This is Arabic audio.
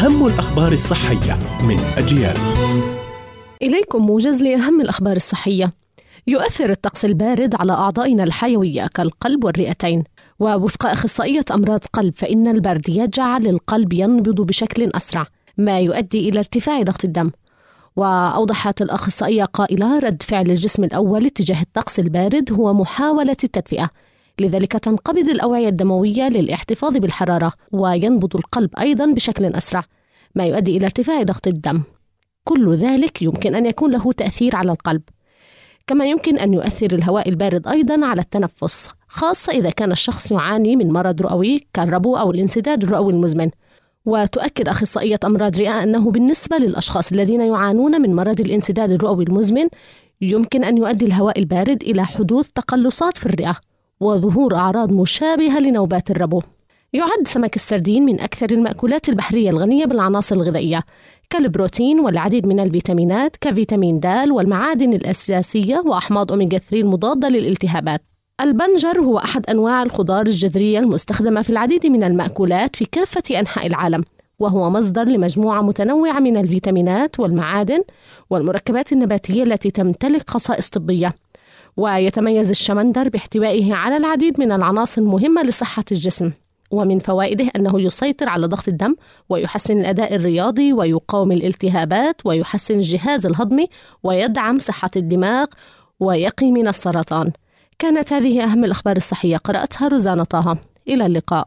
أهم الأخبار الصحية من أجيال. إليكم موجز لأهم الأخبار الصحية. يؤثر الطقس البارد على أعضائنا الحيوية كالقلب والرئتين. ووفق أخصائية أمراض قلب فإن البرد يجعل القلب ينبض بشكل أسرع ما يؤدي إلى ارتفاع ضغط الدم. وأوضحت الأخصائية قائلة رد فعل الجسم الأول تجاه الطقس البارد هو محاولة التدفئة لذلك تنقبض الأوعية الدموية للاحتفاظ بالحرارة وينبض القلب أيضا بشكل أسرع ما يؤدي إلى ارتفاع ضغط الدم. كل ذلك يمكن أن يكون له تأثير على القلب كما يمكن أن يؤثر الهواء البارد أيضا على التنفس خاصة إذا كان الشخص يعاني من مرض رئوي كالربو أو الانسداد الرئوي المزمن. وتؤكد أخصائية أمراض رئة أنه بالنسبة للأشخاص الذين يعانون من مرض الانسداد الرئوي المزمن يمكن أن يؤدي الهواء البارد إلى حدوث تقلصات في الرئة. وظهور أعراض مشابهة لنوبات الربو. يعد سمك السردين من أكثر المأكولات البحرية الغنية بالعناصر الغذائية كالبروتين والعديد من الفيتامينات كفيتامين د والمعادن الأساسية وأحماض أوميجا 3 المضادة للالتهابات. البنجر هو أحد أنواع الخضار الجذرية المستخدمة في العديد من المأكولات في كافة أنحاء العالم وهو مصدر لمجموعة متنوعة من الفيتامينات والمعادن والمركبات النباتية التي تمتلك خصائص طبية. ويتميز الشمندر باحتوائه على العديد من العناصر المهمة لصحة الجسم ومن فوائده أنه يسيطر على ضغط الدم ويحسن الأداء الرياضي ويقاوم الالتهابات ويحسن الجهاز الهضمي ويدعم صحة الدماغ ويقي من السرطان. كانت هذه أهم الأخبار الصحية قرأتها روزانا طه. إلى اللقاء.